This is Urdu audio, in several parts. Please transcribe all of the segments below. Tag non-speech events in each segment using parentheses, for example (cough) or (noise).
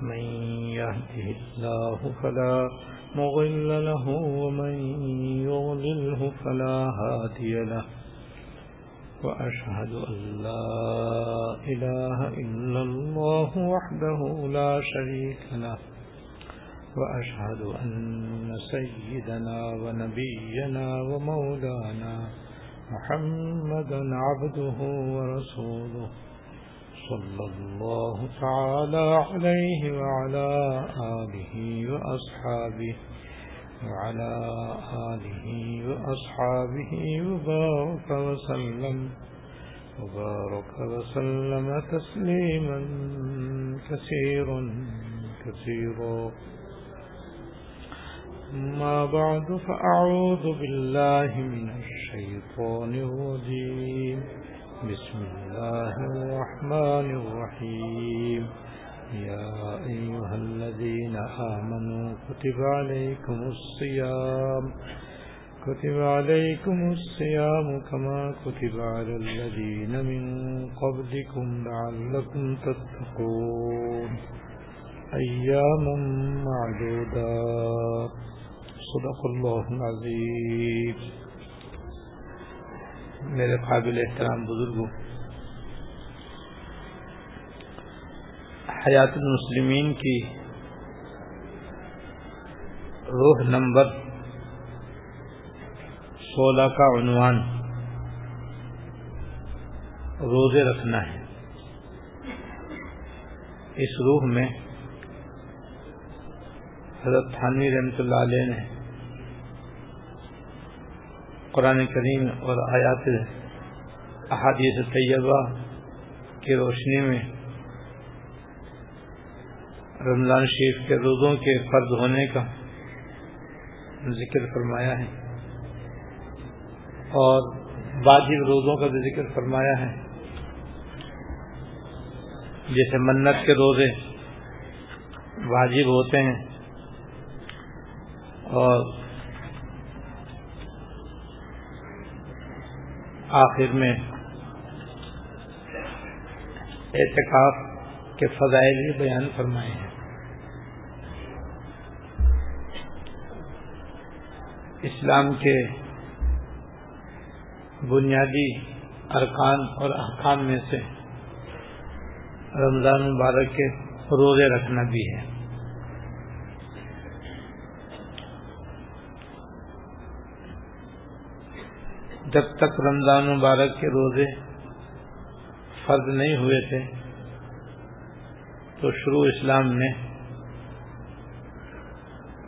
من يهده الله فلا مغل له ومن يغلله فلا هادي له. وأشهد أن لا إله إلا الله وحده لا شريك له. وأشهد أن سيدنا ونبينا ومولانا محمدا عبده ورسوله. صلى الله تعالى عليه وعلى آله وأصحابه وعلى آله وأصحابه وبارك وسلم وبارك وسلم تسليما كثيرا كثيرا. ما بعد فأعوذ بالله من الشيطان الرجيم. بسم الله الرحمن الرحيم. يا أيها الذين آمنوا كتب عليكم الصيام. كتب عليكم الصيام كما كتب على الذين من قبلكم لعلكم تتقون. أياما معدودات. صدق الله العظيم. میرے قابل احترام بزرگوں حیات المسلمین کی روح نمبر سولہ کا عنوان روزے رکھنا ہے۔ اس روح میں حضرت تھانوی رحمۃ اللہ علیہ نے قرآن کریم اور آیات احادیث طیبہ کی روشنی میں رمضان شریف کے روزوں کے فرض ہونے کا ذکر فرمایا ہے اور واجب روزوں کا بھی ذکر فرمایا ہے جیسے منت کے روزے واجب ہوتے ہیں اور آخر میں اعتکاف کے فضائل بھی بیان فرمائے ہیں اسلام کے بنیادی ارکان اور احکام میں سے رمضان مبارک کے روزے رکھنا بھی ہے۔ جب تک رمضان مبارک کے روزے فرض نہیں ہوئے تھے تو شروع اسلام میں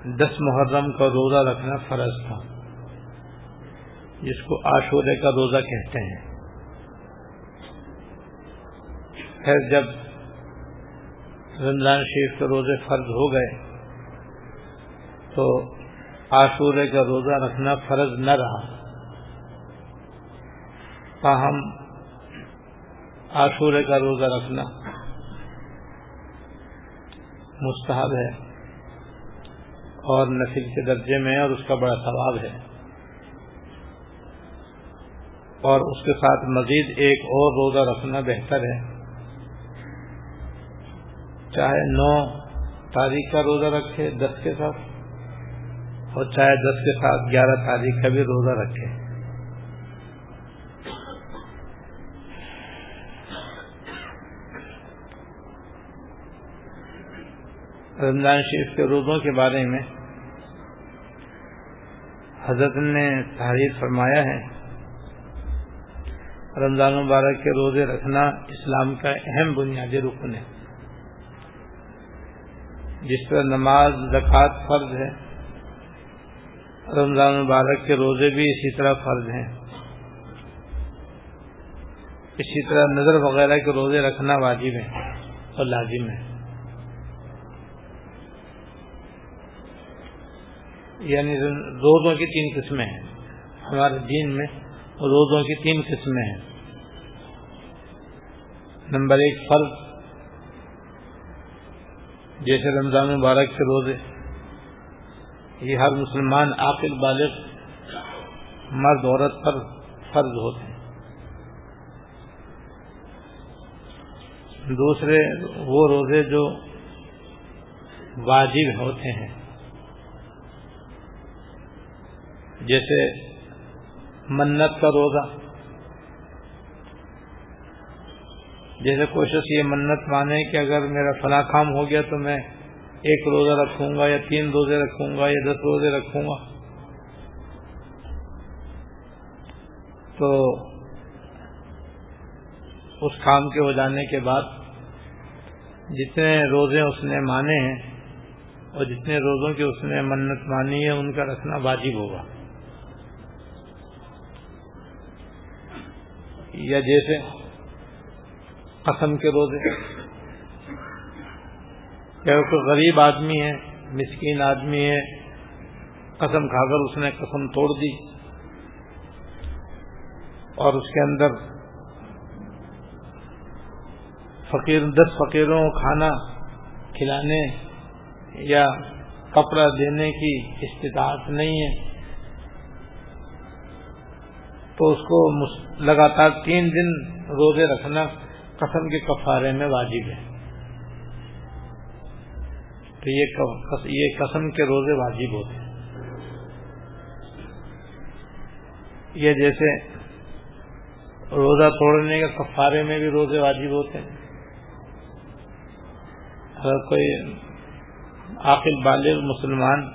دس محرم کا روزہ رکھنا فرض تھا۔ جس کو عاشورے کا روزہ کہتے ہیں۔ پھر جب رمضان شریف کے روزے فرض ہو گئے، تو عاشورے کا روزہ رکھنا فرض نہ رہا۔ تاہم، عاشورے کا روزہ رکھنا مستحب ہے۔ اور نفل کے درجے میں اور اس کا بڑا ثواب ہے۔ اور اس کے ساتھ مزید ایک اور روزہ رکھنا بہتر ہے۔ چاہے نو تاریخ کا روزہ رکھے دس کے ساتھ اور چاہے دس کے ساتھ گیارہ تاریخ کا بھی روزہ رکھے۔ رمضان شریف کے روزوں کے بارے میں حضرت نے تحریر فرمایا ہے۔ رمضان مبارک کے روزے رکھنا اسلام کا اہم بنیادی رکن ہے۔ جس طرح نماز، زکوٰۃ فرض ہے۔ رمضان مبارک کے روزے بھی اسی طرح فرض ہیں۔ اسی طرح نظر وغیرہ کے روزے رکھنا واجب ہے اور لازم ہے۔ یعنی روزوں کی تین قسمیں ہیں۔ ہمارے دین میں روزوں کی تین قسمیں ہیں۔ نمبر ایک، فرض۔ جیسے رمضان مبارک کے روزے، یہ ہر مسلمان عاقل، بالغ، مرد، عورت پر فرض ہوتے ہیں۔ دوسرے، وہ روزے جو واجب ہوتے ہیں۔ جیسے منت کا روزہ، جیسے کوشش یہ منت مانے کہ اگر میرا فلاں کام ہو گیا تو میں ایک روزہ رکھوں گا یا تین روزے رکھوں گا یا دس روزے رکھوں گا۔ تو اس کام کے ہو جانے کے بعد جتنے روزے اس نے مانے ہیں اور جتنے روزوں کی اس نے منت مانی ہے، ان کا رکھنا واجب ہوگا۔ یا جیسے قسم کے روزے۔ یا کوئی غریب آدمی ہے، مسکین آدمی ہے، قسم کھا کر اس نے قسم توڑ دی اور اس کے اندر فقیر، دس فقیروں کو کھانا، کھلانے یا کپڑا دینے کی استطاعت نہیں ہے۔ تو اس کو لگاتار تین دن روزے رکھنا قسم کے کفارے میں واجب ہے۔ تو یہ قسم کے روزے واجب ہوتے ہیں۔ یہ جیسے روزہ توڑنے کے کفارے میں بھی روزے واجب ہوتے ہیں۔ اگر کوئی عاقل بالغ مسلمان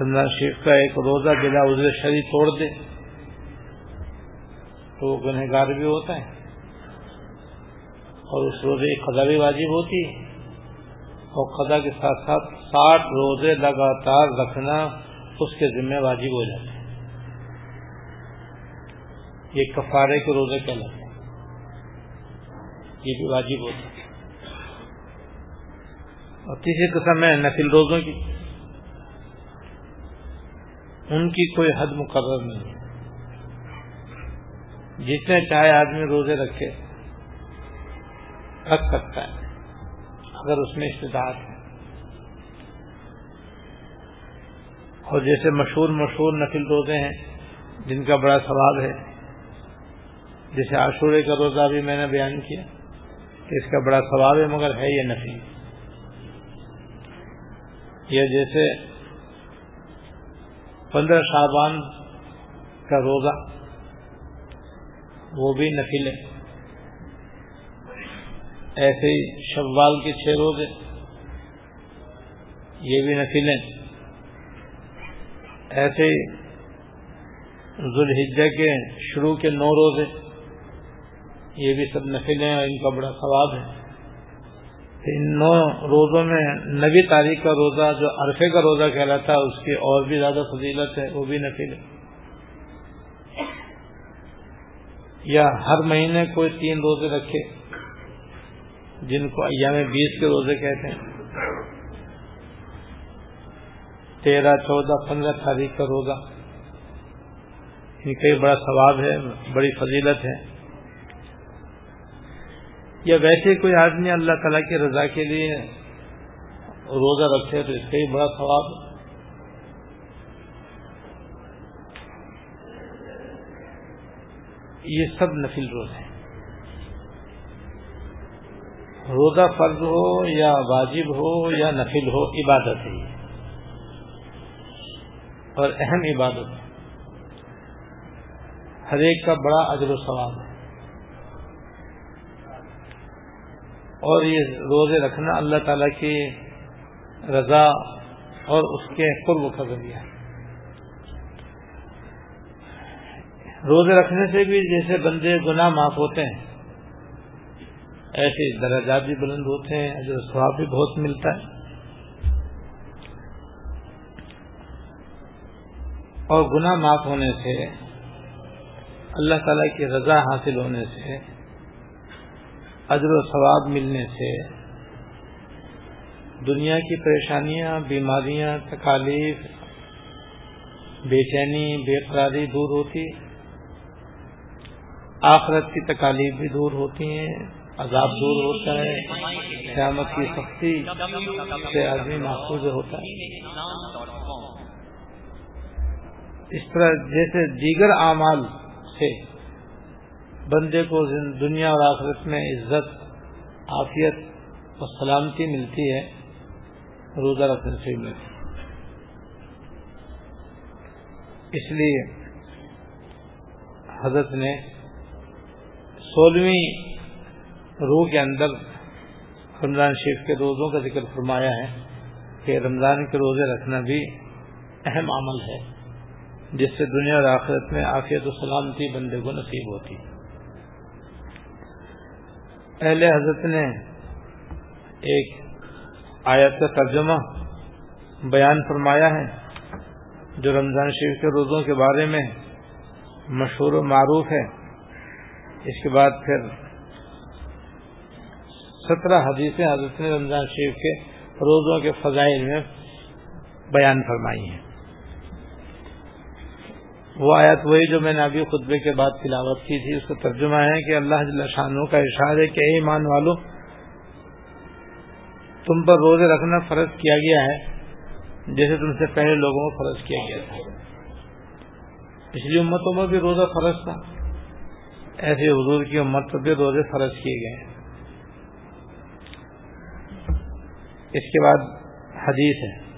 رمضان شریف کا ایک روزہ بلا عذر شری توڑ دے تو وہ گنہ گار بھی ہوتا ہے۔ اور اس روزے کی قضا بھی واجب ہوتی ہے۔ اور قضا کے ساتھ ساتھ ساٹھ روزے لگاتار رکھنا اس کے ذمہ واجب ہو جاتے ہیں یہ کفارے کے روزے ہیں یہ بھی واجب ہوتا ہے۔ اور تیسری قسم ہے نفل روزوں کی۔ ان کی کوئی حد مقرر نہیں۔ ہے جتنے چاہے آدمی روزے رکھے، رکھ سکتا ہے، اگر اس میں استطاعت ہے۔ اور جیسے مشہور مشہور نفل روزے ہیں، جن کا بڑا ثواب ہے۔ جیسے عاشورے کا روزہ بھی میں نے بیان کیا کہ اس کا بڑا ثواب ہے، مگر ہے یہ نفی یا جیسے پندرہ شابان کا روزہ وہ بھی نفل ہے۔ ایسے ہی شوال کے چھ روزے یہ بھی نفل ہیں۔ ایسے ہی ذوالحجہ کے شروع کے نو روزے یہ بھی سب نفل ہیں اور ان کا بڑا ثواب ہے۔ ان نو روزوں میں نبی تاریخ کا روزہ جو عرفے کا روزہ کہلاتا ہے، اس کی اور بھی زیادہ فضیلت ہے، وہ بھی نفل ہے۔ یا ہر مہینے کوئی تین روزے رکھے، جن کو ایام بیس کے روزے کہتے ہیں۔ تیرہ، چودہ، پندرہ تاریخ کا روزہ۔ ان کا بڑا ثواب ہے، بڑی فضیلت ہے۔ یا ویسے کوئی آدمی اللہ تعالیٰ کی رضا کے لیے روزہ رکھے تو اس کا ہی بڑا ثواب۔ یہ سب نفل روز ہیں۔ روزہ فرض ہو یا واجب ہو یا نفل ہو، عبادت ہے اور اہم عبادت ہے۔ ہر ایک کا بڑا اجر و ثواب ہے۔ اور یہ روزے رکھنا اللہ تعالی کی رضا اور اس کے قرب کا ذریعہ ہے۔ روزے رکھنے سے بھی جیسے بندے گناہ معاف ہوتے ہیں، ایسے درجات بھی بلند ہوتے ہیں جو سواب بھی بہت ملتا ہے۔ اور گناہ معاف ہونے سے، اللہ تعالی کی رضا حاصل ہونے سے، اجر و ثواب ملنے سے، دنیا کی پریشانیاں، بیماریاں، تکالیف، بے چینی، بے قراری دور ہوتی۔ آخرت کی تکالیف بھی دور ہوتی ہیں، عذاب دور ہوتا ہے، قیامت کی سختی سے آدمی محفوظ ہوتا ہے۔ اس طرح جیسے دیگر اعمال سے بندے کو دنیا اور آخرت میں عزت، عافیت اور سلامتی ملتی ہے، روزہ رکھنے سے ملتی اس لیے حضرت نے سولہویں روح کے اندر رمضان شریف کے روزوں کا ذکر فرمایا ہے کہ رمضان کے روزے رکھنا بھی اہم عمل ہے، جس سے دنیا اور آخرت میں آفیت و سلامتی بندے کو نصیب ہوتی اہل حضرت نے ایک آیت کا ترجمہ بیان فرمایا ہے جو رمضان شریف کے روزوں کے بارے میں مشہور و معروف ہے۔ اس کے بعد پھر سترہ حدیثیں حضرت نے رمضان شریف کے روزوں کے فضائل میں بیان فرمائی ہیں۔ وہ آیت وہی جو میں نے ابھی خطبے کے بعد تلاوت کی تھی، اس کا ترجمہ ہے کہ اللہ شانوں کا ارشاد ہے کہ ایمان والو، تم پر روزے رکھنا فرض کیا گیا ہے، جیسے تم سے پہلے لوگوں کو فرض کیا گیا تھا۔ پچھلی امتوں میں بھی روزہ فرض تھا۔ ایسے حضور کی امت پر بھی روزے فرض کیے گئے اس کے بعد حدیث ہے۔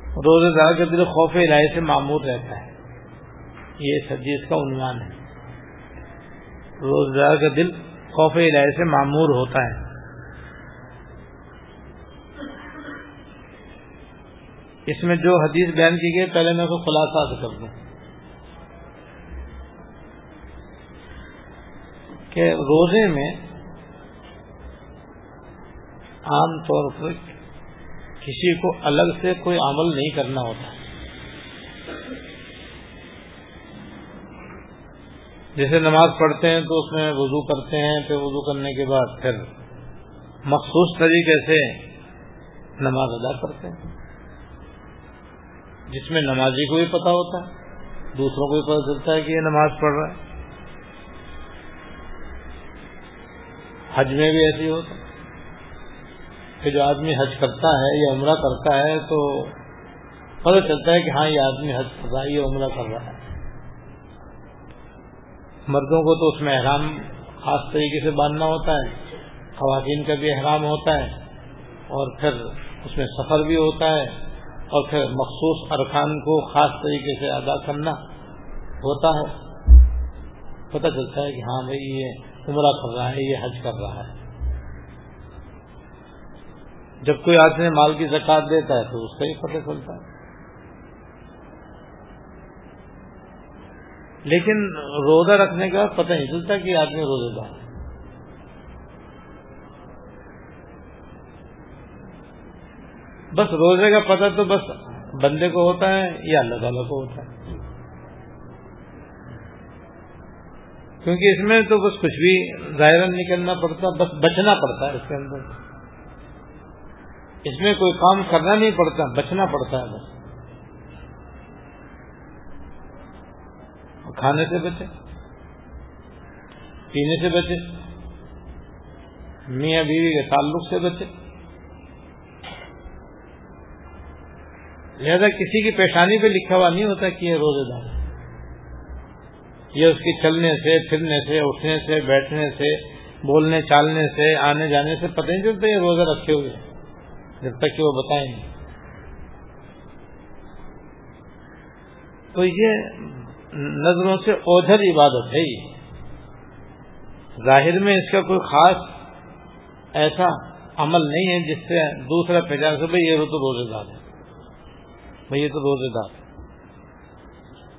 روزے دار کا دل خوف الہی سے معمور رہتا ہے۔ یہ حدیث کا عنوان ہے۔ روزے دار کا دل خوف الہی سے معمور ہوتا ہے۔ اس میں جو حدیث بیان کی گئی پہلے میں اس کو خلاصہ کر دوں۔ کہ روزے میں عام طور پر کسی کو الگ سے کوئی عمل نہیں کرنا ہوتا۔ جیسے نماز پڑھتے ہیں تو اس میں وضو کرتے ہیں، پھر وضو کرنے کے بعد پھر مخصوص طریقے سے نماز ادا کرتے ہیں۔ جس میں نمازی کو بھی پتا ہوتا ہے، دوسروں کو بھی پتا چلتا ہے کہ یہ نماز پڑھ رہا ہے۔ حج میں بھی ایسے ہوتا کہ جو آدمی حج کرتا ہے یا عمرہ کرتا ہے تو پتہ چلتا ہے کہ ہاں یہ آدمی حج کر رہا ہے یہ عمرہ کر رہا ہے۔ مردوں کو تو اس میں احرام خاص طریقے سے باندھنا ہوتا ہے، خواتین کا بھی احرام ہوتا ہے اور پھر اس میں سفر بھی ہوتا ہے اور پھر مخصوص ارکان کو خاص طریقے سے ادا کرنا ہوتا ہے۔ پتہ چلتا ہے کہ ہاں بھائی، یہ عمرہ کر رہا ہے، یہ حج کر رہا ہے۔ جب کوئی آدمی مال کی زکات دیتا ہے تو اس کا ہی پتہ چلتا ہے۔ لیکن روزہ رکھنے کا پتہ نہیں چلتا کہ آدمی روزے دار بس روزے کا پتہ تو بس بندے کو ہوتا ہے یا اللہ تعالیٰ کو ہوتا ہے۔ کیونکہ اس میں تو بس کچھ بھی ظاہر نکلنا پڑتا، بس بچنا پڑتا ہے اس کے اندر۔ اس میں کوئی کام کرنا نہیں پڑتا، بچنا پڑتا ہے بس۔ کھانے سے بچے، پینے سے بچے، میاں بیوی کے تعلق سے بچے۔ لہذا کسی کی پیشانی پہ لکھا ہوا نہیں ہوتا کہ یہ روزے دار یہ اس کی چلنے سے، پھرنے سے، اٹھنے سے، بیٹھنے سے، بولنے، چالنے سے، آنے جانے سے پتہ نہیں چلتا یہ روزہ رکھے ہوئے جب تک کہ وہ بتائیں گے تو یہ نظروں سے اوجھل عبادت ہے یہ۔ ظاہر میں اس کا کوئی خاص ایسا عمل نہیں ہے جس سے دوسرا پہچان سے بھائی یہ تو روزے دار ہے بھائی، یہ تو روزے دار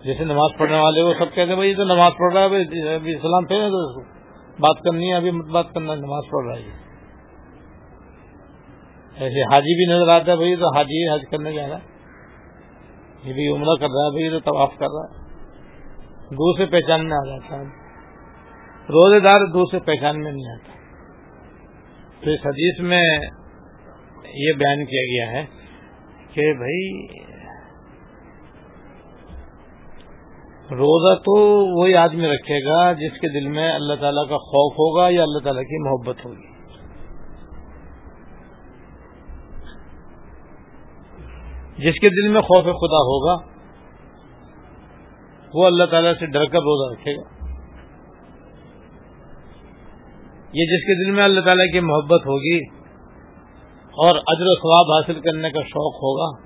جیسے نماز پڑھنے والے وہ سب کہتے ہیں بھائی یہ تو نماز پڑھ رہا ہے ابھی اسلام پھیرے تو بات کرنی ہے، ابھی مت بات کرنا، نماز پڑھ رہا ہے ایسے حاجی بھی نظر آتا ہے بھائی تو حاجی حج کرنے جا رہا ہے۔ یہ بھی عمرہ کر رہا ہے، بھائی تو طواف کر رہا ہے۔ دور سے پہچان میں آ جاتا ہے۔ روزے دار دور سے پہچان میں نہیں آتا۔ تو اس حدیث میں یہ بیان کیا گیا ہے کہ بھائی روزہ تو وہی آدمی رکھے گا جس کے دل میں اللہ تعالیٰ کا خوف ہوگا یا اللہ تعالیٰ کی محبت ہوگی۔ جس کے دل میں خوف خدا ہوگا، وہ اللہ تعالیٰ سے ڈر کر روزہ رکھے گا۔ یہ جس کے دل میں اللہ تعالیٰ کی محبت ہوگی اور اجر و ثواب حاصل کرنے کا شوق ہوگا،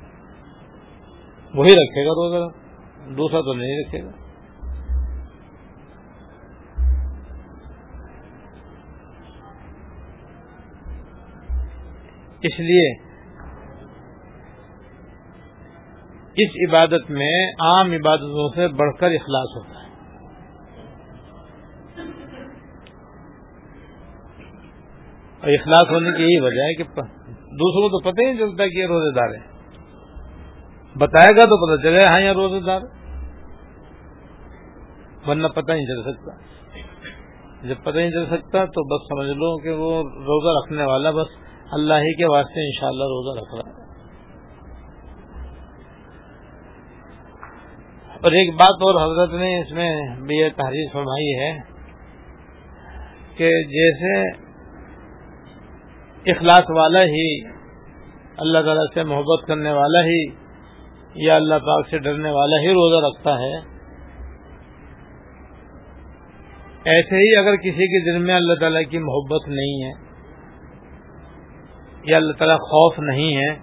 وہی رکھے گا روزہ۔ دوسرا تو نہیں رکھے گا۔ اس لیے اس عبادت میں عام عبادتوں سے بڑھ کر اخلاص ہوتا ہے۔ اور اخلاص ہونے کی یہی وجہ ہے کہ دوسروں کو تو پتہ ہی نہیں چلتا کہ یہ روزے دار ہے بتائے گا تو پتہ چلے ہاں یہ روزے دار۔ ورنہ پتہ نہیں چل سکتا۔ جب پتہ نہیں چل سکتا تو بس سمجھ لو کہ وہ روزہ رکھنے والا بس اللہ ہی کے واسطے انشاءاللہ روزہ رکھ رہا ہے۔ اور ایک بات اور حضرت نے اس میں بھی یہ تحریر فرمائی ہے کہ جیسے اخلاص والا ہی اللہ تعالی سے محبت کرنے والا ہی یا اللہ پاک سے ڈرنے والا ہی روزہ رکھتا ہے۔ ایسے ہی اگر کسی کے دل میں اللہ تعالیٰ کی محبت نہیں ہے، یا اللہ تعالیٰ خوف نہیں ہے،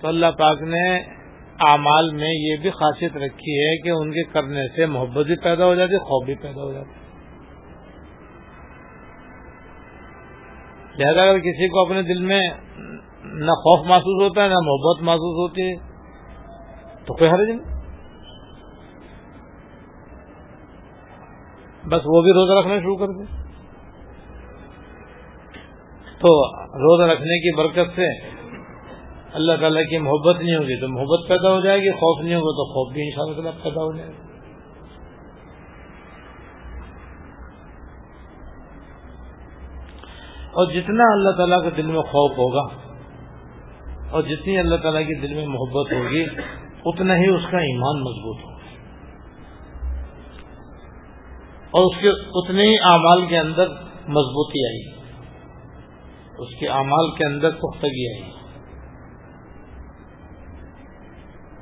تو اللہ پاک نے اعمال میں یہ بھی خاصیت رکھی ہے کہ ان کے کرنے سے محبت بھی پیدا ہو جاتی، خوف بھی پیدا ہو جاتا۔ لہٰذا اگر کسی کو اپنے دل میں نہ خوف محسوس ہوتا ہے نہ محبت محسوس ہوتی ہے تو کوئی حرج نہیں۔ بس وہ بھی روزہ رکھنا شروع کر دے تو روزہ رکھنے کی برکت سے اللہ تعالیٰ کی محبت نہیں ہوگی تو محبت پیدا ہو جائے گی، خوف نہیں ہوگا تو خوف بھی ان شاء اللہ پیدا ہو جائے گا اور جتنا اللہ تعالیٰ کے دل میں خوف ہوگا اور جتنی اللہ تعالیٰ کے دل میں محبت ہوگی اتنا ہی اس کا ایمان مضبوط ہوگا اور اس کے اتنے ہی اعمال کے اندر مضبوطی آئی۔ اس کے اعمال کے اندر پختگی آئی۔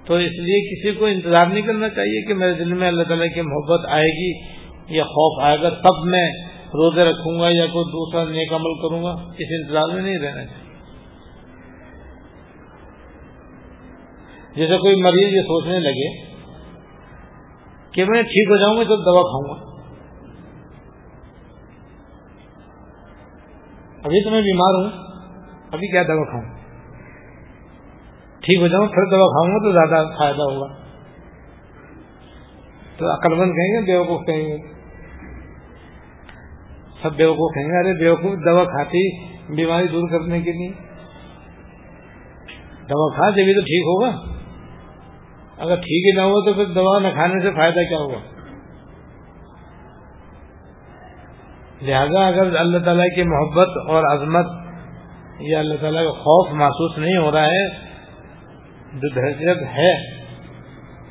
تو اس لیے کسی کو انتظار نہیں کرنا چاہیے کہ میرے دل میں اللہ تعالیٰ کی محبت آئے گی یا خوف آئے گا، تب میں روزے رکھوں گا یا کوئی دوسرا نیک عمل کروں گا۔ اس انتظار میں نہیں رہنا چاہیے۔ جیسے کوئی مریض یہ سوچنے لگے کہ میں ٹھیک ہو جاؤں گا تو دوا کھاؤں گا۔ ابھی تو میں بیمار ہوں، ابھی کیا دوا کھاؤں؟ ٹھیک ہو جاؤں، پھر دوا کھاؤں گا تو زیادہ فائدہ ہوگا۔ تو عقل بند کہیں گے، بیوقوف کہیں گے۔ سب بیوقوف کہیں گے، ارے بیوقوف، دوا کھاتی، بیماری دور کرنے کے لیے۔ دوا کھا، جبھی تو ٹھیک ہوگا۔ اگر ٹھیک ہی نہ ہو تو پھر دوا نہ کھانے سے فائدہ کیا ہوگا؟ لہذا اگر اللہ تعالیٰ کی محبت اور عظمت یا اللہ تعالیٰ کا خوف محسوس نہیں ہو رہا ہے، جو دہشت ہے،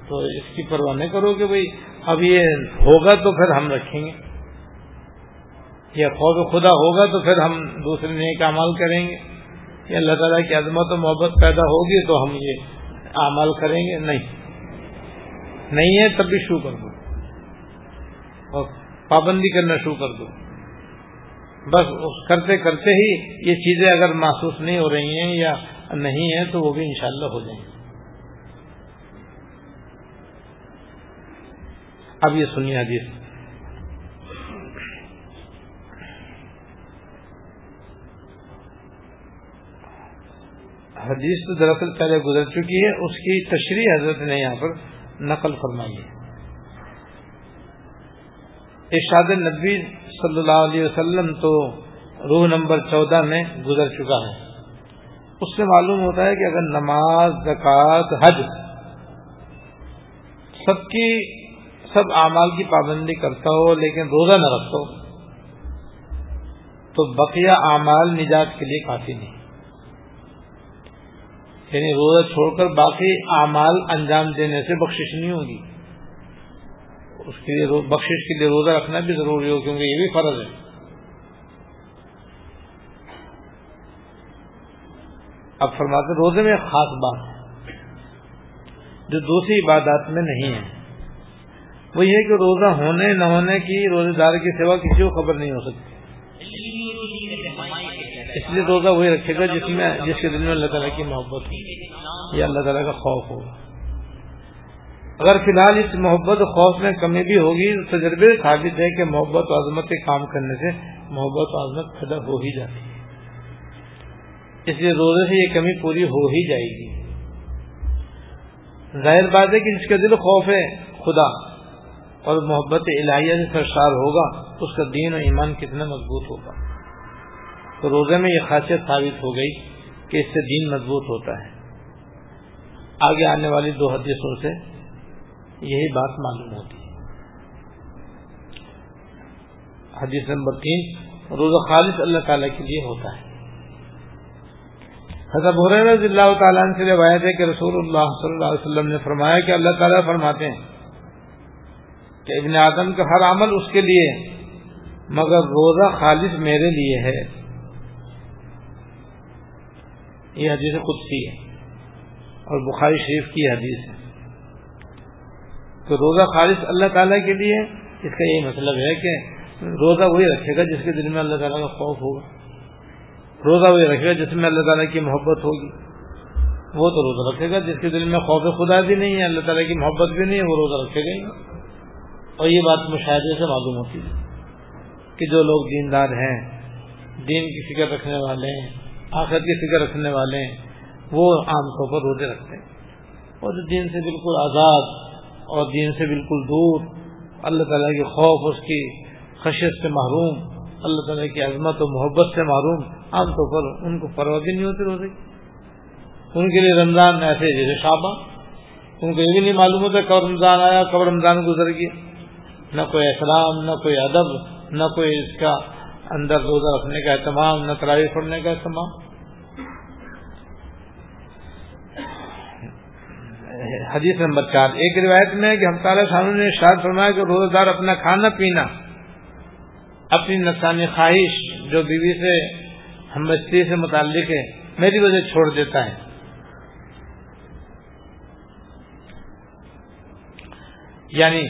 تو اس کی پرواہ نہیں کرو کہ بھائی اب یہ ہوگا تو پھر ہم رکھیں گے۔ یا خوف خدا ہوگا تو پھر ہم دوسرے نیک اعمال کریں گے۔ یا اللہ تعالیٰ کی عظمت و محبت پیدا ہوگی تو ہم یہ اعمال کریں گے؟ نہیں. نہیں ہے تب بھی شروع کر دو. اور پابندی کرنا شروع کر دو. بس کرتے کرتے ہی یہ چیزیں اگر محسوس نہیں ہو رہی ہیں یا نہیں ہیں تو وہ بھی انشاءاللہ ہو جائیں گے. اب یہ سنیے حدیث. حدیث تو دراصل پہلے گزر چکی ہے، اس کی تشریح حضرت نے یہاں پر نقل فرمائی ہے۔ ارشاد نبی صلی اللہ علیہ وسلم تو روح نمبر چودہ میں گزر چکا ہے۔ اس سے معلوم ہوتا ہے کہ اگر نماز، زکوٰۃ، حج سب کی، سب اعمال کی پابندی کرتا ہو لیکن روزہ نہ رکھتا ہو، تو بقیہ اعمال نجات کے لیے کافی نہیں۔ یعنی روزہ چھوڑ کر باقی اعمال انجام دینے سے بخشش نہیں ہوگی۔ اس کے لیے بخشش کے لیے روزہ رکھنا بھی ضروری ہو کیونکہ یہ بھی فرض ہے۔ اب فرماتے روزے میں ایک خاص بات ہے، جو دوسری عبادات میں نہیں ہے۔ وہ یہ کہ روزہ ہونے نہ ہونے کی روزے دار کی سوا کسی کو خبر نہیں ہو سکتی۔ اس لیے روزہ وہی رکھے گا جس میں جس کے دل میں اللہ تعالیٰ کی محبت ہو۔ یا اللہ تعالیٰ کا خوف ہوگا اگر فی الحال اس محبت و خوف میں کمی بھی ہوگی، تو تجربے ثابت ہے کہ محبت و عظمت کے کام کرنے سے محبت و عظمت پیدا ہو ہی جاتی ہے۔ اس لیے روزے سے یہ کمی پوری ہو ہی جائے گی۔ ظاہر بات ہے کہ جس کا دل خوف ہے، خدا اور محبت الہیہ سے سرشار ہوگا، اس کا دین و ایمان کتنا مضبوط ہوگا۔ تو روزے میں یہ خاصیت ثابت ہو گئی کہ اس سے دین مضبوط ہوتا ہے۔ آگے آنے والی دو حدیثوں سے یہی بات معلوم ہوتی ہے۔ حدیث نمبر تین، روزہ خالص اللہ تعالی کے لیے ہوتا ہے۔ حضرت رضی اللہ تعالیٰ سے روایت ہے کہ رسول اللہ صلی اللہ علیہ وسلم نے فرمایا کہ اللہ تعالیٰ فرماتے ہیں کہ ابن آدم کا ہر عمل اس کے لیے مگر روزہ خالص میرے لیے ہے۔ یہ حدیث قدسی ہے اور بخاری شریف کی حدیث ہے۔ تو روزہ خالص اللہ تعالیٰ کے لیے اس کا یہی مطلب ہے کہ روزہ وہی رکھے گا جس کے دل میں اللہ تعالیٰ کا خوف ہوگا۔ روزہ وہی رکھے گا جس میں اللہ تعالیٰ کی محبت ہوگی۔ وہ تو روزہ رکھے گا جس کے دل میں خوف خدا بھی نہیں ہے، اللہ تعالیٰ کی محبت بھی نہیں ہے، وہ روزہ رکھے گا اور یہ بات مشاہدے سے معلوم ہوتی ہے کہ جو لوگ دیندار ہیں، دین کی فکر رکھنے والے ہیں آخر کی فکر رکھنے والے ہیں، وہ عام طور پر روزے رکھتے ہیں۔ اور جو دین سے بالکل آزاد اور دین سے بالکل دور، اللہ تعالیٰ کی خوف اس کی خشیت سے محروم، اللہ تعالیٰ کی عظمت و محبت سے محروم، عام طور پر ان کو پرواہ بھی نہیں ہوتی روزے ان کے لیے رمضان ایسے جیسے شابہ ان کو یہ بھی نہیں معلوم ہوتا کب رمضان آیا، کب رمضان گزر گیا۔ نہ کوئی احترام، نہ کوئی ادب، نہ کوئی اس کا اندر روزہ رکھنے کا اہتمام، نہ تراوی پڑھنے کا اہتمام۔ حدیث نمبر چار۔ ایک روایت میں کہ ہم تعالیٰ خانوں نے شاد فرمایا کہ روزہ دار اپنا کھانا پینا، اپنی نفسانی خواہش جو بیوی سے، ہم سے متعلق ہے، میری وجہ چھوڑ دیتا ہے۔ یعنی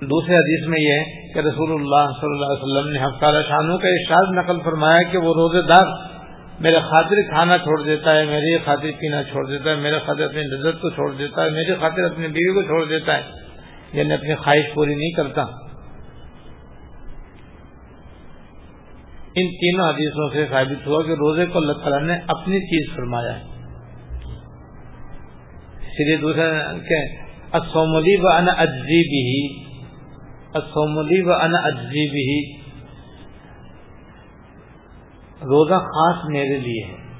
دوسرے حدیث میں یہ ہے کہ رسول اللہ صلی اللہ علیہ وسلم نے ہفتہ شانوں کا ارشاد نقل فرمایا کہ وہ روزے دار میرے خاطر کھانا چھوڑ دیتا ہے میری خاطر پینا چھوڑ دیتا ہے، میرے خاطر اپنی لذت کو چھوڑ دیتا ہے میری خاطر اپنی بیوی کو چھوڑ دیتا ہے یعنی اپنی خواہش پوری نہیں کرتا۔ ان تینوں حدیثوں سے ثابت ہوا کہ روزے کو اللہ تعالیٰ نے اپنی چیز فرمایا ہے۔ اسی لیے دوسرے اسوملی و ان اجزی بھی اسوملی و ان اجزی بھی روزہ خاص میرے لیے ہے۔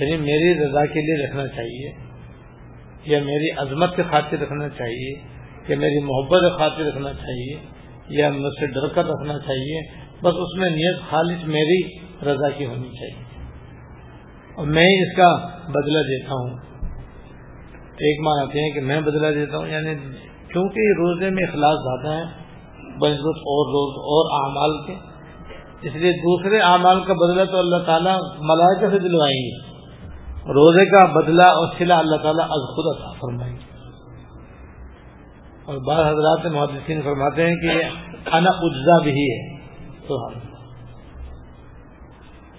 یعنی میری رضا کے لیے رکھنا چاہیے، یا میری عظمت کے خاطر رکھنا چاہیے، یا میری محبت کے خاطر رکھنا چاہیے، یا مجھ سے ڈر کر رکھنا چاہیے۔ بس اس میں نیت خالص میری رضا کی ہونی چاہیے۔ اور میں اس کا بدلہ دیتا ہوں۔ ایک مان آتے ہیں کہ میں بدلہ دیتا ہوں یعنی کیونکہ روزے میں اخلاص زیادہ ہے بنسبت اور روز اور اعمال کے اس لیے دوسرے اعمال کا بدلہ تو اللہ تعالیٰ ملائکہ سے دلوائیں گے۔ روزے کا بدلہ اور سلا اللہ تعالیٰ از خود عطا فرمائیں گے۔ اور بعض حضرات محدثین فرماتے ہیں کہ انا اجزا بھی ہے۔ تو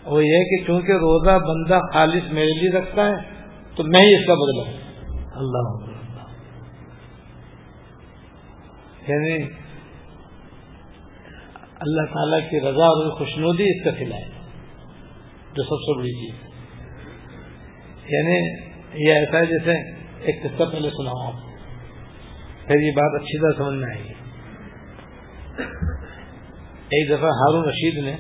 وہ یہ کہ چونکہ روزہ بندہ خالص میرے لیے رکھتا ہے، تو میں ہی اس کا بدلا اللہ یعنی اللہ تعالیٰ کی رضا اور خوشنودی اس کا ہے، جو سب سے بڑی چیز یعنی یہ ایسا ہے جیسے ایک قصہ پہلے سنا آپ، پھر یہ بات اچھی طرح سمجھ میں آئے گی۔ ایک دفعہ ہارون رشید نے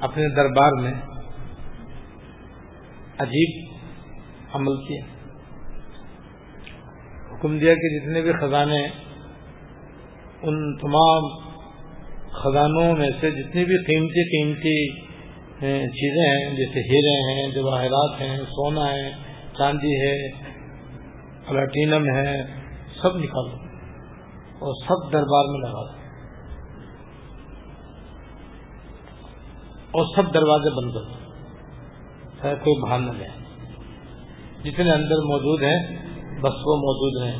اپنے دربار میں عجیب عمل کیا۔ حکم دیا کہ جتنے بھی خزانے ان تمام خزانوں میں سے جتنی بھی قیمتی قیمتی چیزیں ہیں، جیسے ہیرے ہیں جواہرات ہیں، سونا ہے، چاندی ہے، پلاٹینم ہے، سب نکالو اور سب دربار میں لگا دو اور سب دروازے بند کر دو۔ کوئی باہر نہ جائے جتنے اندر موجود ہیں، بس وہ موجود ہیں۔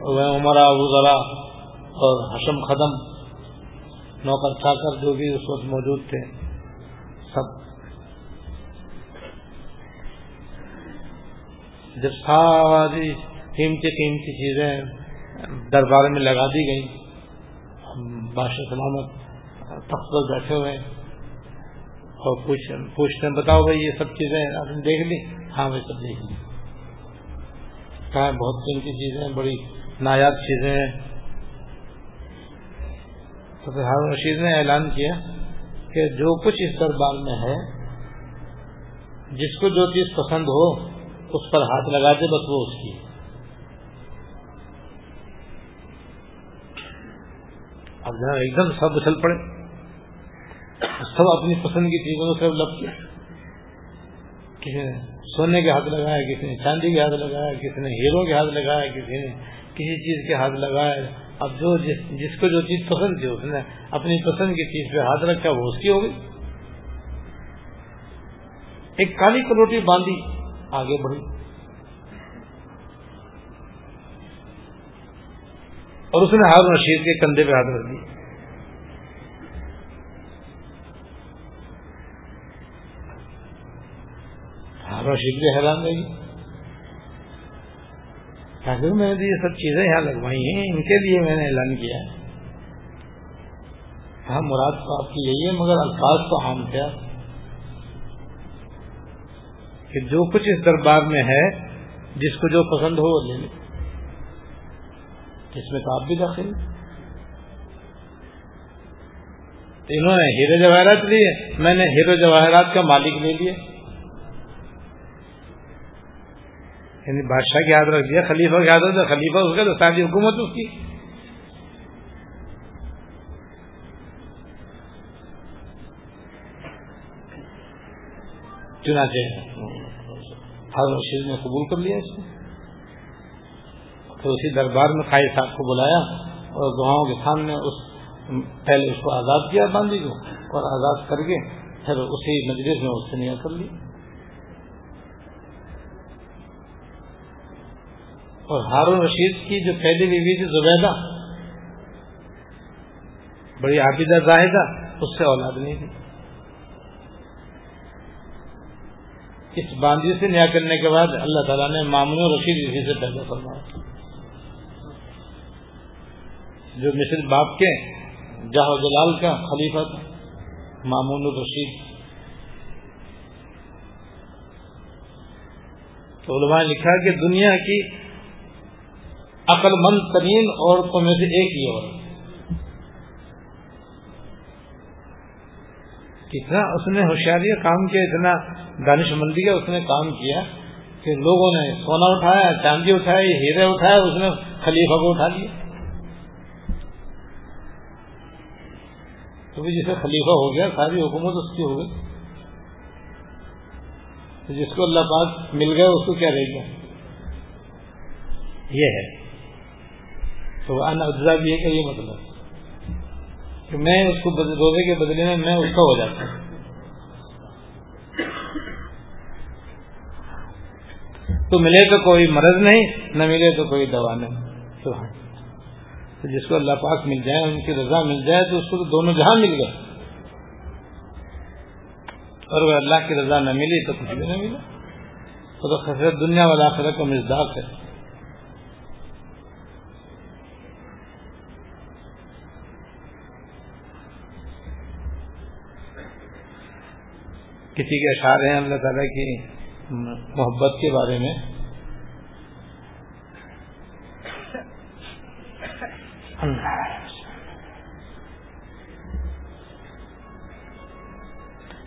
وہ عمرہ ابو ذرا اور حشم خدم نوکر چاکر جو بھی اس وقت موجود تھے، سب۔ جب ساری قیمتی قیمتی چیزیں دربار میں لگا دی گئی بادشاہ سلامت، تخت پر بیٹھے ہوئے۔ اور پوچھتے ہیں، بتاؤ بھائی یہ سب چیزیں آپ نے دیکھ لی؟ ہاں بھائی، سب دیکھ لی۔ کہا، بہت قیمتی چیزیں، بڑی نایاب چیزیں ہیں۔ تو پھر ہارون رشید نے اعلان کیا کہ جو کچھ اس دربار میں ہے، جس کو جو چیز پسند ہو، اس پر ہاتھ لگا دے، بس وہ اس کی اب جہاں ایک دم سب اچھل پڑے۔ سب اپنی پسند کی چیزوں سے لب کیا۔ کسی نے سونے کے ہاتھ لگایا، کسی نے چاندی کے ہاتھ لگایا، کسی نے ہیرو کے ہاتھ لگایا، کسی نے کسی چیز کے ہاتھ لگایا۔ اب جو جس جس کو جو چیز پسند تھی، اس نے اپنی پسند کی چیز پہ ہاتھ رکھا، وہ اس کی ہو گئی ایک کالی کلوٹی باندھی، آگے بڑھی۔ اور اس نے ہارون رشید کے کندھے پہ ہاتھ رکھ دی۔ ہارون رشید بھی حیران رہی میں نے یہ سب چیزیں یہاں لگوائی ہیں، ان کے لیے میں نے اعلان کیا ہے۔ ہاں مراد تو آپ کی یہی ہے، مگر الفاظ تو عام تھا کہ جو کچھ اس دربار میں ہے، جس کو جو پسند ہو، وہ لے لے۔ اس میں تو آپ بھی داخل انہوں نے ہیرو جواہرات لیے، میں نے ہیرو جواہرات کا مالک لے لیا۔ یعنی بادشاہ کی یاد رکھ دیا خلیفہ کی یاد رکھ دیا خلیفہ اس کا تو ساری حکومت اس کی۔ چنانچہ ہر رشید نے قبول کر لیا اس کو۔ پھر اسی دربار میں خائی صاحب کو بلایا اور دعاؤں کے سامنے اس پہلے اس کو آزاد کیا باندھی کو، اور آزاد کر کے پھر اسی مجلس میں اس سے نیا کر لی۔ اور ہارون رشید کی جو پہلی بیوی تھی، زبیدہ۔ بڑی عابدہ، زاہدہ، اس سے اولاد نہیں تھی۔ اس باندھی سے نیا کرنے کے بعد اللہ تعالیٰ نے مامن رشید اسی سے پیدا فرمایا جو مصر باپ کے جہاں جلال کا خلیفہ تھا، مامون الرشید تو علماء نے لکھا کہ دنیا کی عقل مند ترین عورتوں میں سے ایک ہی اور کتنا اس نے ہوشیاری کام کیا، اتنا دانش مندی کا اس نے کام کیا کہ لوگوں نے سونا اٹھایا، چاندی اٹھایا ہیرے اٹھایا اس نے خلیفہ کو اٹھا لیا۔ تو جسے خلیفہ ہو گیا، ساری حکومت اس کی ہو گئی۔ جس کو اللہ پاک مل گیا اس کو کیا رہے گا یہ ہے۔ تو ان اجزا بھی ہے کہ یہ مطلب کہ میں اس کو روزے کے بدلے میں میں اس کا ہو جاتا ہوں۔ تو ملے تو کوئی مرض نہیں، نہ ملے تو کوئی دوا نہیں۔ تو تو جس کو اللہ پاک مل جائے، ان کی رضا مل جائے، تو اس کو تو دونوں جہاں مل گئے۔ اور وہ اللہ کی رضا نہ ملی تو کچھ بھی نہ ملا۔ تو خسرت دنیا والا آخرت کا مزداق ہے۔ کسی کے اشعار ہیں اللہ تعالیٰ کی محبت کے بارے میں؟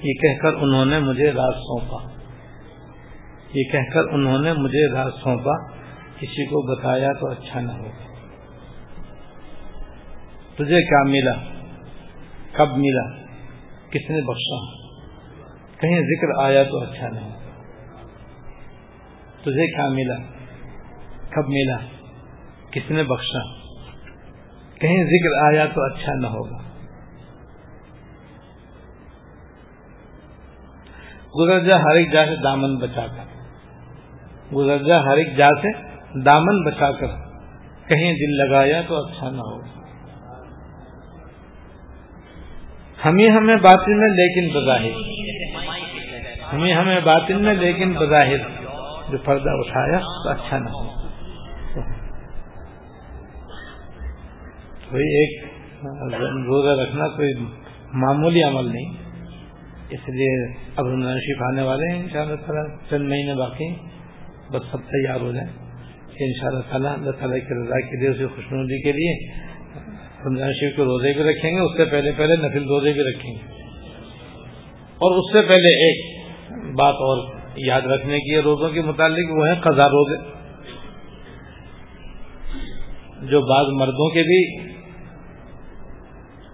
یہ کہہ کر انہوں نے مجھے راز سونپا۔ یہ کہہ کر انہوں نے مجھے راز سونپا۔ کسی کو بتایا تو اچھا نہ ہو۔ تجھے کیا ملا؟ کب ملا؟ کس نے بخشا؟ کہیں ذکر آیا تو اچھا نہیں۔ تجھے کیا ملا؟ کب ملا؟ کس نے بخشا؟ کہیں ذکر آیا تو اچھا نہ ہوگا۔ گزر جا ہر ایک جا سے دامن بچا کر۔ گزر جا ہر ایک جا سے دامن بچا کر۔ کہیں دل لگایا تو اچھا نہ ہوگا۔ ہمیں ہمیں باطن میں لیکن بظاہر۔ ہمیں ہمیں باطن میں، لیکن بظاہر جو پردہ اٹھایا، تو اچھا نہ ہو۔ کوئی ایک روزہ رکھنا کوئی معمولی عمل نہیں۔ اس لیے اب رمضان شریف آنے والے ہیں ان شاء اللہ تعالیٰ چند مہینے باقی بس سب تیار ہو جائیں۔ کہ ان شاء اللہ تعالیٰ اللہ تعالیٰ کی رضا کے لیے، اسے خوشنودی کے لیے رمضان شریف کے روزے بھی رکھیں گے۔ اس سے پہلے پہلے نفل روزے بھی رکھیں گے۔ اور اس سے پہلے ایک بات اور یاد رکھنے کی ہے روزوں کے متعلق وہ ہے قضا روزے۔ جو بعض مردوں کے بھی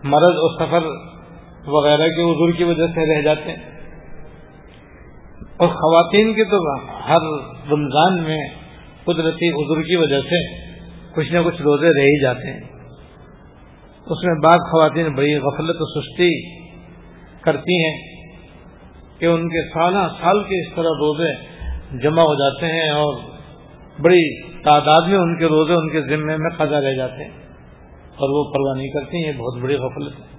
مرض اور سفر وغیرہ کے عذر کی وجہ سے رہ جاتے ہیں۔ اور خواتین کے تو ہر رمضان میں قدرتی عذر کی وجہ سے کچھ نہ کچھ روزے رہ ہی جاتے ہیں۔ اس میں بعض خواتین بڑی غفلت و سستی کرتی ہیں۔ کہ ان کے سالہ سال کے اس طرح روزے جمع ہو جاتے ہیں اور بڑی تعداد میں ان کے روزے ان کے ذمے میں قضا رہ جاتے ہیں اور وہ پرواہ نہیں کرتی ہیں بہت بڑی غفلت ہے۔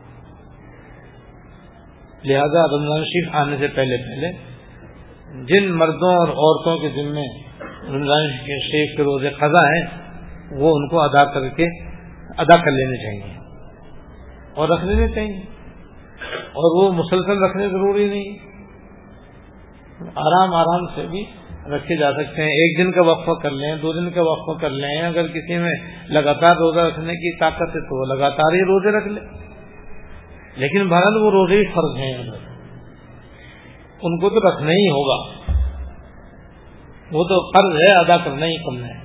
لہذا رمضان شریف آنے سے پہلے پہلے جن مردوں اور عورتوں کے ذمے رمضان شریف کے روزے قضا ہیں، وہ ان کو ادا کر کے ادا کر لینے چاہیے اور رکھ لینے چاہیے۔ اور وہ مسلسل رکھنے ضروری نہیں۔ آرام آرام سے بھی رکھے جا سکتے ہیں۔ ایک دن کا وقفہ کر لیں، دو دن کا وقفہ کر لیں۔ اگر کسی میں لگاتار روزہ رکھنے کی طاقت ہے تو وہ لگاتار ہی روزے رکھ لیں لیکن بھارت وہ روزے ہی فرض ہیں۔ ان کو تو رکھنا ہی ہوگا۔ وہ تو فرض ہے، ادا کرنا ہی کرنا ہے۔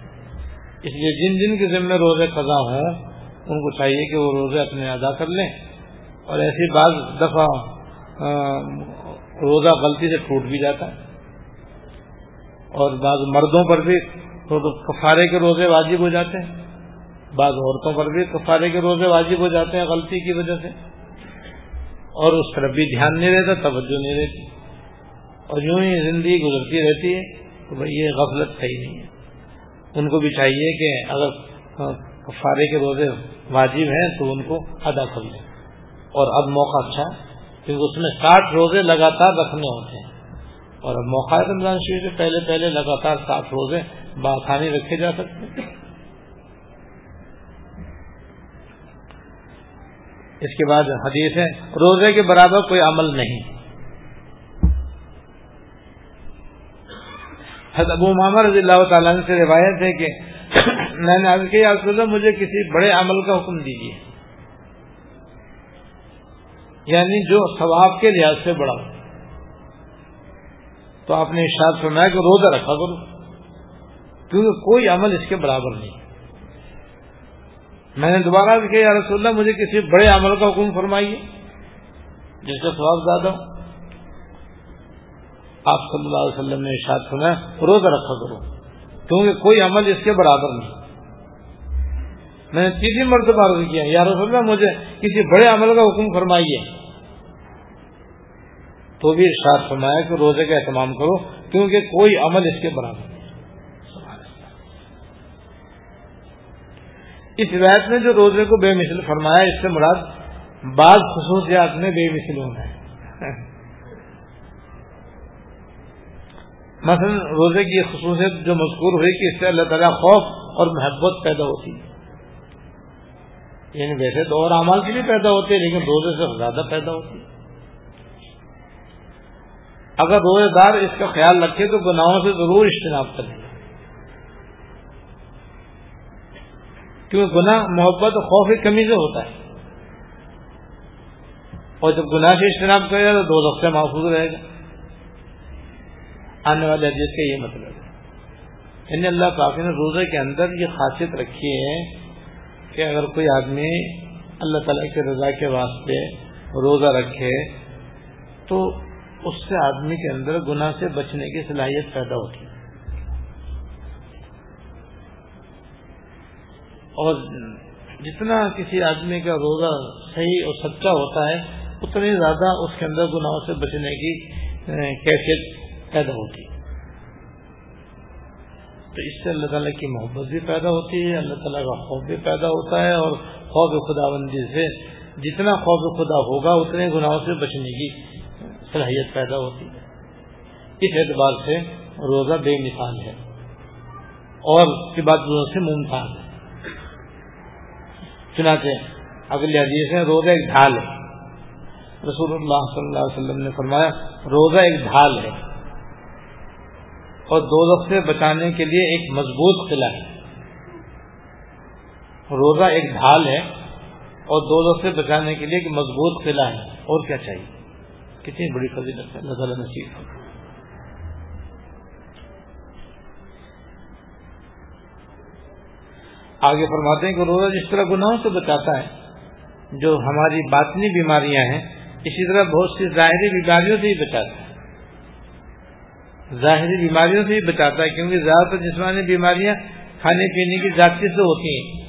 اس لیے جن جن کے ذمہ روزے قضا ہوں، ان کو چاہیے کہ وہ روزے اپنے ادا کر لیں۔ اور ایسی بعض دفعہ روزہ غلطی سے ٹوٹ بھی جاتا ہے۔ اور بعض مردوں پر بھی کفارے کے روزے واجب ہو جاتے ہیں۔ بعض عورتوں پر بھی کفارے کے روزے واجب ہو جاتے ہیں غلطی کی وجہ سے۔ اور اس طرف بھی دھیان نہیں رہتا، توجہ نہیں رہتی۔ اور یوں ہی زندگی گزرتی رہتی ہے تو بھائی یہ غفلت صحیح نہیں۔ ہے ان کو بھی چاہیے کہ اگر فارے کے روزے واجب ہیں تو ان کو ادا کر لیں۔ اور اب موقع اچھا ہے۔ کیونکہ اس میں ساٹھ روزے لگاتار رکھنے ہوتے ہیں۔ اور اب موقع رمضان شریف سے پہلے پہلے لگاتار ساٹھ روزے بآسانی رکھے جا سکتے ہیں۔ اس کے بعد حدیث ہے، روزے کے برابر کوئی عمل نہیں۔ حضرت ابو محمد رضی اللہ تعالیٰ سے روایت ہے کہ (clears throat) میں نے عرض کیا مجھے کسی بڑے عمل کا حکم دیجیے یعنی جو ثواب کے لحاظ سے بڑا ہو۔ تو آپ نے ارشاد فرمایا کہ روزہ رکھا کرو، کیونکہ کوئی عمل اس کے برابر نہیں۔ میں نے دوبارہ بھی کہا رسول اللہ، مجھے کسی بڑے عمل کا حکم فرمائیے، جس کا سواب زیادہ ہو۔ آپ صلی اللہ علیہ وسلم نے ارشاد سنا روزہ رکھا کرو، کیونکہ کوئی عمل اس کے برابر نہیں۔ میں نے تیسری مرتبہ عرض کیا، یا رسول اللہ، مجھے کسی بڑے عمل کا حکم فرمائیے۔ تو بھی ارشاد فرمایا کہ روزے کا اہتمام کرو، کیونکہ کوئی عمل اس کے برابر نہیں۔ اس روایت میں جو روزے کو بے مثل فرمایا، اس سے مراد بعض خصوصیات میں بے مثل ہونا ہے۔ (laughs) مثلا روزے کی خصوصیت جو مذکور ہوئی کہ اس سے اللہ تعالیٰ خوف اور محبت پیدا ہوتی ہے۔ یعنی ویسے تو اور اعمال کی بھی پیدا ہوتی ہے، لیکن روزے سے زیادہ پیدا ہوتی ہے۔ اگر روزے دار اس کا خیال رکھے تو گناہوں سے ضرور اجتناب کریں کیونکہ گناہ محبت خوف کی کمی سے ہوتا ہے۔ اور جب گناہ سے اجتناب کرے گا تو دو لفظ محفوظ رہے گا۔ آنے والے حدیث کا یہ مطلب ہے۔ یعنی اللہ پاک نے روزے کے اندر یہ خاصیت رکھی ہے کہ اگر کوئی آدمی اللہ تعالی کے رضا کے واسطے روزہ رکھے، تو اس سے آدمی کے اندر گناہ سے بچنے کی صلاحیت پیدا ہوتی ہے۔ اور جتنا کسی آدمی کا روزہ صحیح اور سچا ہوتا ہے اتنی زیادہ اس کے اندر گناہوں سے بچنے کی کیفیت پیدا ہوتی ہے۔ تو اس سے اللہ تعالیٰ کی محبت بھی پیدا ہوتی ہے، اللہ تعالیٰ کا خوف بھی پیدا ہوتا ہے اور خوف خدا بندی سے جتنا خوف خدا ہوگا، اتنے گناہوں سے بچنے کی صلاحیت پیدا ہوتی ہے۔ اس اعتبار سے روزہ بے مثال ہے اور کی بات روزہ سے ممتاز ہے۔ چنانچہ اگلی حدیث ہے، روزہ ایک ڈھال ہے۔ رسول اللہ صلی اللہ علیہ وسلم نے فرمایا، روزہ ایک ڈھال ہے۔ اور دو سے بچانے کے لیے ایک مضبوط قلعہ ہے۔ روزہ ایک ڈھال ہے اور دو سے بچانے کے لیے ایک مضبوط قلعہ ہے۔ اور کیا چاہیے؟ کتنی بڑی فضیلت ہے۔ اللہ تعالیٰ نصیب آگے فرماتے ہیں کہ روزہ جس طرح گناہوں سے بچاتا ہے، جو ہماری باطنی بیماریاں ہیں، اسی طرح بہت سی ظاہری بیماریوں سے ہی بچاتا ہے۔ ظاہری بیماریوں سے ہی بچاتا ہے، کیونکہ زیادہ تر جسمانی بیماریاں کھانے پینے کی ذاتی سے ہوتی ہیں۔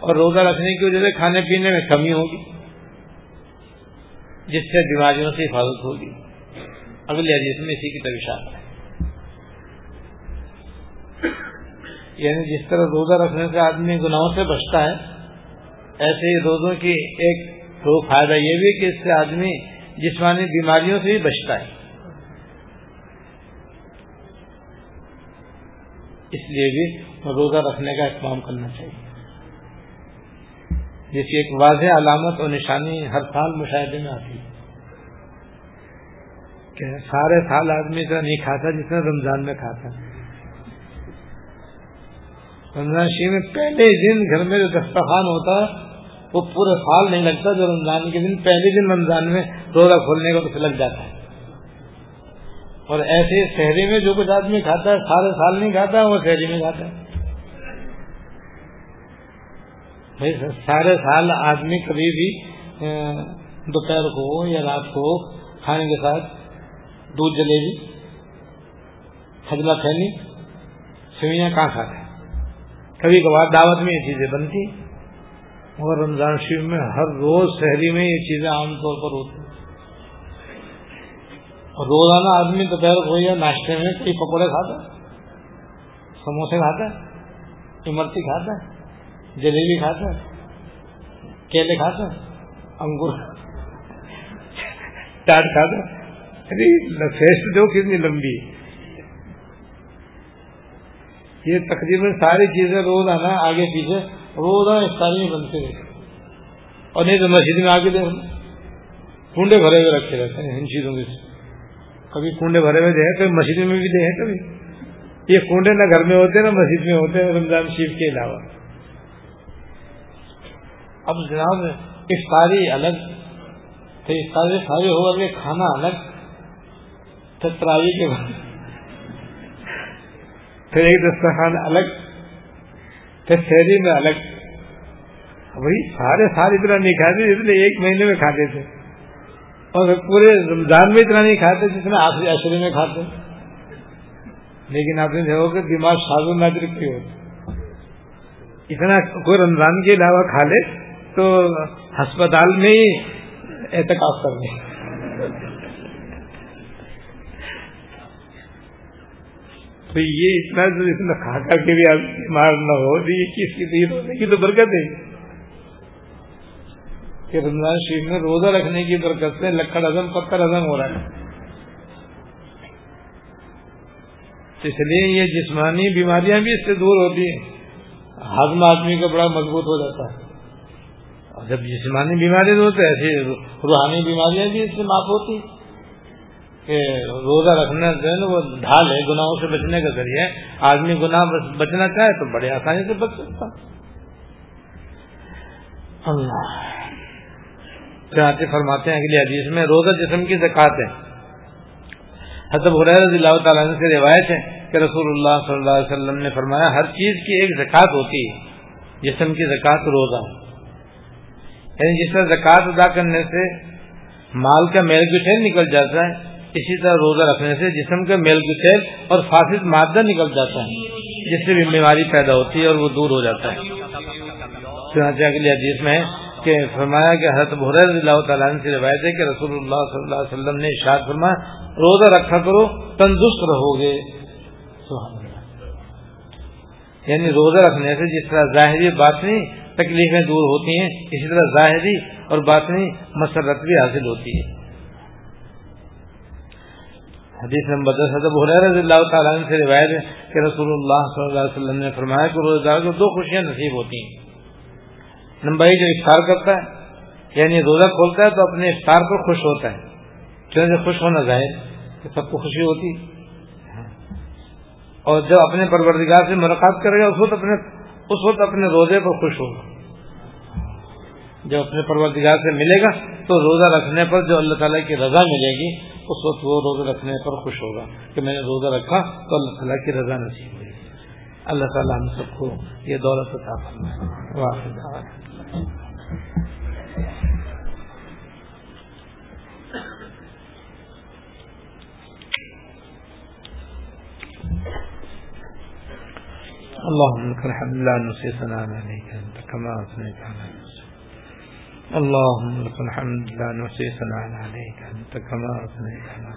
اور روزہ رکھنے کی وجہ سے کھانے پینے میں کمی ہوگی، جس سے بیماریوں سے حفاظت ہوگی۔ اگلے حدیث میں اسی کی طرح ہے۔ یعنی جس طرح روزہ رکھنے سے آدمی گناہوں سے بچتا ہے، ایسے ہی روزوں کی ایک تو فائدہ یہ بھی کہ اس سے آدمی جسمانی بیماریوں سے بھی بچتا ہے۔ اس لیے بھی روزہ رکھنے کا اہتمام کرنا چاہیے۔ جس کی ایک واضح علامت اور نشانی ہر سال مشاہدے میں آتی ہے کہ سارے سال آدمی اتنا نہیں کھاتا جتنا رمضان میں کھاتا رمضان شریف میں پہلے دن گھر میں جو دسترخوان ہوتا ہے، وہ پورے سال نہیں لگتا، جو رمضان کے دن پہلے دن رمضان میں روزہ کھولنے کا تو لگ جاتا ہے۔ اور ایسے شہری میں جو کچھ آدمی کھاتا ہے، سارے سال نہیں کھاتا، وہ شہری میں کھاتا ہے۔ سارے سال آدمی کبھی بھی دوپہر کو یا رات کو کھانے کے ساتھ دودھ جلیبی کھجلا پھیلی، سوئیاں کہاں کھاتے ہیں کبھی کبھار دعوت میں یہ چیزیں بنتی۔ مگر رمضان شریف میں ہر روز شہری میں یہ چیزیں عام طور پر ہوتی ہیں۔ اور روزانہ آدمی دوپہر کو یا ناشتے میں کئی پکوڑے کھاتا ہے، سموسے کھاتا ہے، امرتی کھاتا ہے، جلیبی کھاتا ہے، کیلے کھاتا ہے، انگور چاٹ کھاتا ہے۔ فیسٹ جو کتنی لمبی۔ ہے یہ تقریباً ساری چیزیں روز آنا آگے پیچھے، روزانہ افطاری میں بنتے رہتے اور نہیں تو مسجد میں آگے دیکھ کنڈے بھرے ہوئے رکھے رہتے ہیں، ان چیزوں کے کبھی کنڈے بھرے ہوئے دے کبھی مسجد میں بھی دے کبھی۔ یہ کنڈے نہ گھر میں ہوتے، نہ مسجد میں ہوتے ہیں رمضان شریف کے علاوہ۔ اب جناب، افطاری الگ، تو افطاری سارے ہوا کہ کھانا الگ ترائی کے بعد۔ پھر ایک دسترخوان الگ، پھر شہری میں الگ۔ وہی سارے سال اتنا نہیں کھاتے اتنے ایک مہینے میں کھاتے تھے۔ اور پورے رمضان میں اتنا نہیں کھاتے جتنا آخری عشرے میں کھاتے لیکن آپ نے دیکھو کہ دماغ شاز نظر کی ہوتی۔ اتنا کوئی رمضان کے علاوہ کھا لے تو ہسپتال میں ہی احتکاب کر لیں تو یہ اتنا کھا کر کے بھی بیمار نہ ہو یہ کس کی تو برکت ہے۔ کہ رمضان شریف میں روزہ رکھنے کی برکت سے لکڑ ہزم پتھر ہزم ہو رہا ہے۔ اس لیے یہ جسمانی بیماریاں بھی اس سے دور ہوتی ہیں۔ ہضم آدمی کا بڑا مضبوط ہو جاتا ہے۔ اور جب جسمانی بیماری دور تو ایسی روحانی بیماریاں بھی اس سے معاف ہوتی کہ روزہ رکھنا جو ہے نا، وہ ڈھال ہے، گناہوں سے بچنے کا ذریعہ ہے۔ آدمی گناہ بچنا چاہے تو بڑے آسانی سے بچ سکتا اللہ۔ چنانچہ فرماتے ہیں اگلی حدیث میں، روزہ جسم کی زکات ہے۔ حضرت رضی اللہ تعالیٰ سے روایت ہے کہ رسول اللہ صلی اللہ علیہ وسلم نے فرمایا، ہر چیز کی ایک زکات ہوتی ہے، جسم کی زکات روزہ۔ یعنی جس طرح زکات ادا کرنے سے مال کا میل بھی نکل جاتا ہے، اسی طرح روزہ رکھنے سے جسم کے میل گسیل اور فاسد مادہ نکل جاتا ہے، جس سے بھی بیماری پیدا ہوتی ہے اور وہ دور ہو جاتا ہے۔ چنانچہ اگلی حدیث میں کہ فرمایا کہ حضرت بحر اللہ تعالیٰ سے روایت ہے کہ رسول اللہ صلی اللہ علیہ وسلم نے اشاد فرمایا، روزہ رکھا کرو، تندرست رہو گے یعنی روزہ رکھنے سے جس طرح ظاہری باطنی تکلیفیں دور ہوتی ہیں، اسی طرح ظاہری اور باطنی مسرت بھی حاصل ہوتی ہے حدیث نمبر دس، حضرت رضی اللہ تعالیٰ سے روایت ہے کہ رسول اللہ صلی اللہ علیہ وسلم نے فرمایا کہ روزہ دار کو دو خوشیاں نصیب ہوتی ہیں۔ نمبر ایک جو افطار کرتا ہے یعنی روزہ کھولتا ہے تو اپنے افطار پر خوش ہوتا ہے۔ چنانچہ خوش ہونا ظاہر کہ سب کو خوشی ہوتی اور جب اپنے پروردگار سے ملاقات کرے گا، اس وقت اپنے اس وقت اپنے روزے پر خوش ہوگا۔ جب اپنے پروردگار سے ملے گا تو روزہ رکھنے پر جو اللہ تعالیٰ کی رضا ملے گی، اس وقت وہ روزہ رکھنے پر خوش ہوگا کہ میں نے روزہ رکھا تو اللہ تعالیٰ کی رضا نصیب ہوئی۔ اللہ تعالیٰ ہم سب کو یہ دولت عطا اللهم لك الحمد لا نحصي ثناء عليك أنت كما أثنيت على اللهم لك الحمد لا نحصي ثناء عليك أنت كما أثنيت على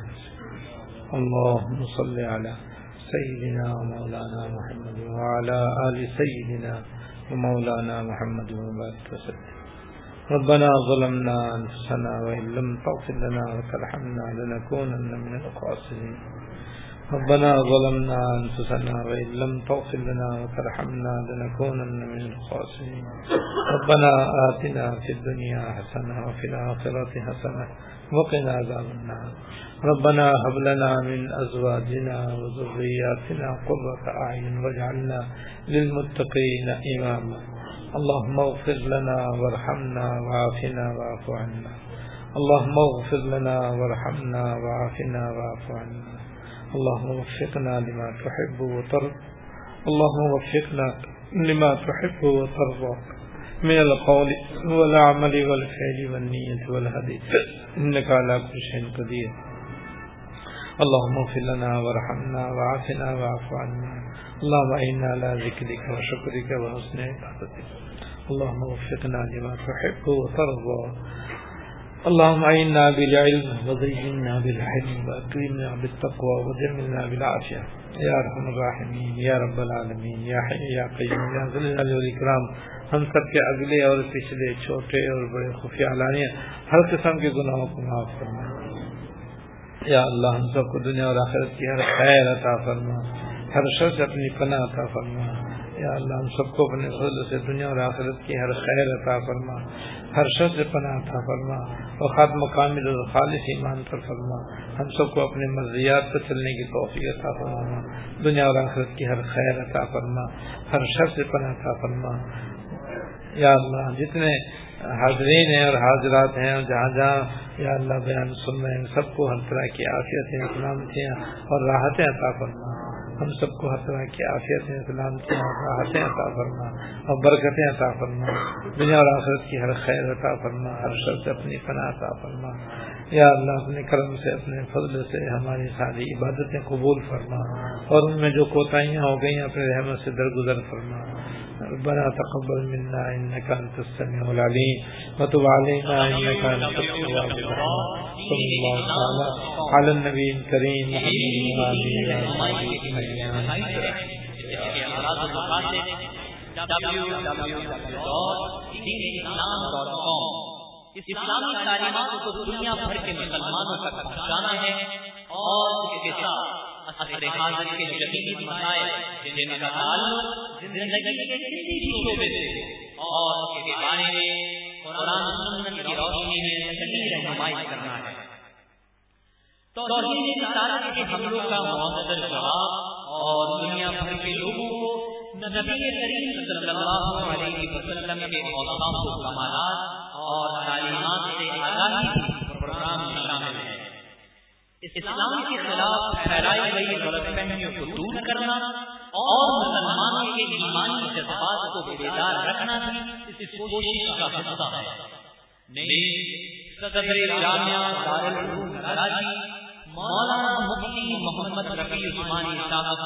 اللهم صل على سيدنا ومولانا محمد وعلى آل سيدنا ومولانا محمد وبارك وسلم ربنا ظلمنا أنفسنا وإن لم تغفر لنا وترحمنا لنكونن من الخاسرين. ربنا ظلمنا أنفسنا وإن لم تغفر لنا وترحمنا لنكونن من الخاسرين. ربنا آتنا في الدنيا حسنة وفي الآخرة حسنة وقنا عذاب النار. ربنا هب لنا من أزواجنا وذرياتنا قرة أعين واجعلنا للمتقين إماما. اللهم اغفر لنا وارحمنا وعافنا واعف عنا. اللهم اغفر لنا وارحمنا وعافنا واعف عنا. اللهم وفقنا لما تحب وترضى. اللهم وفقنا لما تحب وترضى. من القول والعمل والفعل والنية والهدي. إنك على كل شيء قدير. اللهم اغفر لنا وارحمنا وعافنا واعف عنا. اللهم إنا على ذكرك وشكرك وحسن عبادتك. اللهم وفقنا لما تحب وترضى. اللهم اعنا بالعلم وزينا بالحلم واكرمنا بالتقوى وجملنا بالعافيه يا ارحم الراحمين، يا رب العالمين، يا حي، يا قيوم، يا ذل الجلال والاكرام ہم سب کے اگلے اور پچھلے چھوٹے اور بڑے خفیہ علانیہ ہر قسم کے گناہوں کو معاف فرما۔ یا اللہ، ہم سب کو دنیا اور آخرت کی ہر خیر عطا فرما، ہر شخص اپنی پناہ عطا فرما۔ یا اللہ، ہم سب کو اپنے فضل سے دنیا اور آخرت کی ہر خیر عطا فرما۔ ہر شخص سے پناہ عطا فرما اور خاتم کامل اور خالص ایمان پر فرما، ہم سب کو اپنے مرضیات پر چلنے کی توفیق عطا فرما۔ دنیا اور آخرت کی ہر خیر عطا فرما۔ ہر شخص سے پناہ عطا فرما۔ یا اللہ، جتنے حاضرین ہیں اور حاضرات ہیں اور جہاں جہاں یا اللہ بیان سن رہے ہیں، سب کو ہر طرح کی عافیتیں، سلامتیاں اور راحتیں عطا فرما۔ ہم سب کو ہر طرح کی عافیت سلامتیں راحتیں عطا فرما اور برکتیں عطا فرما۔ دنیا اور آخرت کی ہر خیر عطا فرما، ہر شخص اپنی پناہ عطا فرما۔ یا اللہ اپنے کرم سے، اپنے فضل سے ہماری ساری عبادتیں قبول فرما اور ان میں جو کوتاہیاں ہو گئی اپنے رحمت سے درگزر فرما۔ ربنا تقبل منا انك انت السميع العليم وتب علينا انك انت التواب الرحيم صلى الله تعالى على النبي الكريم محمد وعلى اله وصحبه اسلامی تعلیمات کو دنیا بھر کے مسلمانوں تک پہنچانا ہے اور اس کے ساتھ اثر حاضر کے جدید مسائل جن کا تعلق زندگی کے کسی بھی شعبے سے اور اس کے بارے میں قرآن سنت کی روشنی میں صحیح رہنمائی کرنا ہے۔ توحید رسالت کے حملوں کا معتدل جواب اور دنیا بھر کے لوگوں کو نبی کریم صلی اللہ علیہ وسلم کے اوصاف و کمالات اور تعلیمات سے آگاہی پروگرام شامل ہے۔ اسلام کے خلاف پھیلائی گئی غلط فہمیوں کو دور کرنا اور مسلمانوں کے ایمانی جذبات کو بیدار رکھنا بھی اس کوشش کا حصہ ہے۔ صدر جامعہ دارالعلوم کراچی مولانا مفتی محمد رفیع عثمانی صاحب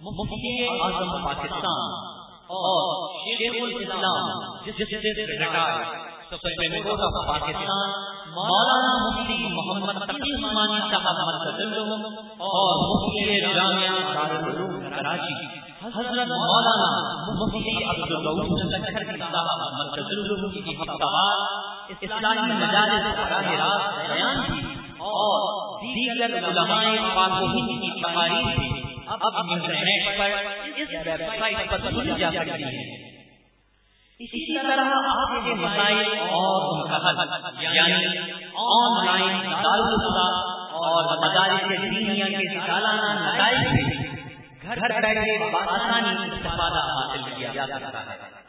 مفتی اعظم پاکستان۔ اور شیخ الاسلام جس سے retire supreme court of Pakistan مولانا مفتی محمد تقی عثمانی صاحب مرکز اور مفتی جامعہ دارالعلوم کراچی۔ حضرت مولانا مفتی عبد الرؤوف لکھر صاحب مرکز کی ہفتہ اسلامی مجالس براہ راست بیان کی اور دیگر علماء پاک و ہند کی تقاریر اب انٹرنیٹ پر اس ویب سائٹ پر سنی جا سکتی ہے اسی طرح آپ کے مسائل اور ان کا حل یعنی آن لائن دارالفتا اور مدارس دینیا کے سالانہ نتائج سے گھر بیٹھے بآسانی استفادہ حاصل کیا جا سکتا ہے۔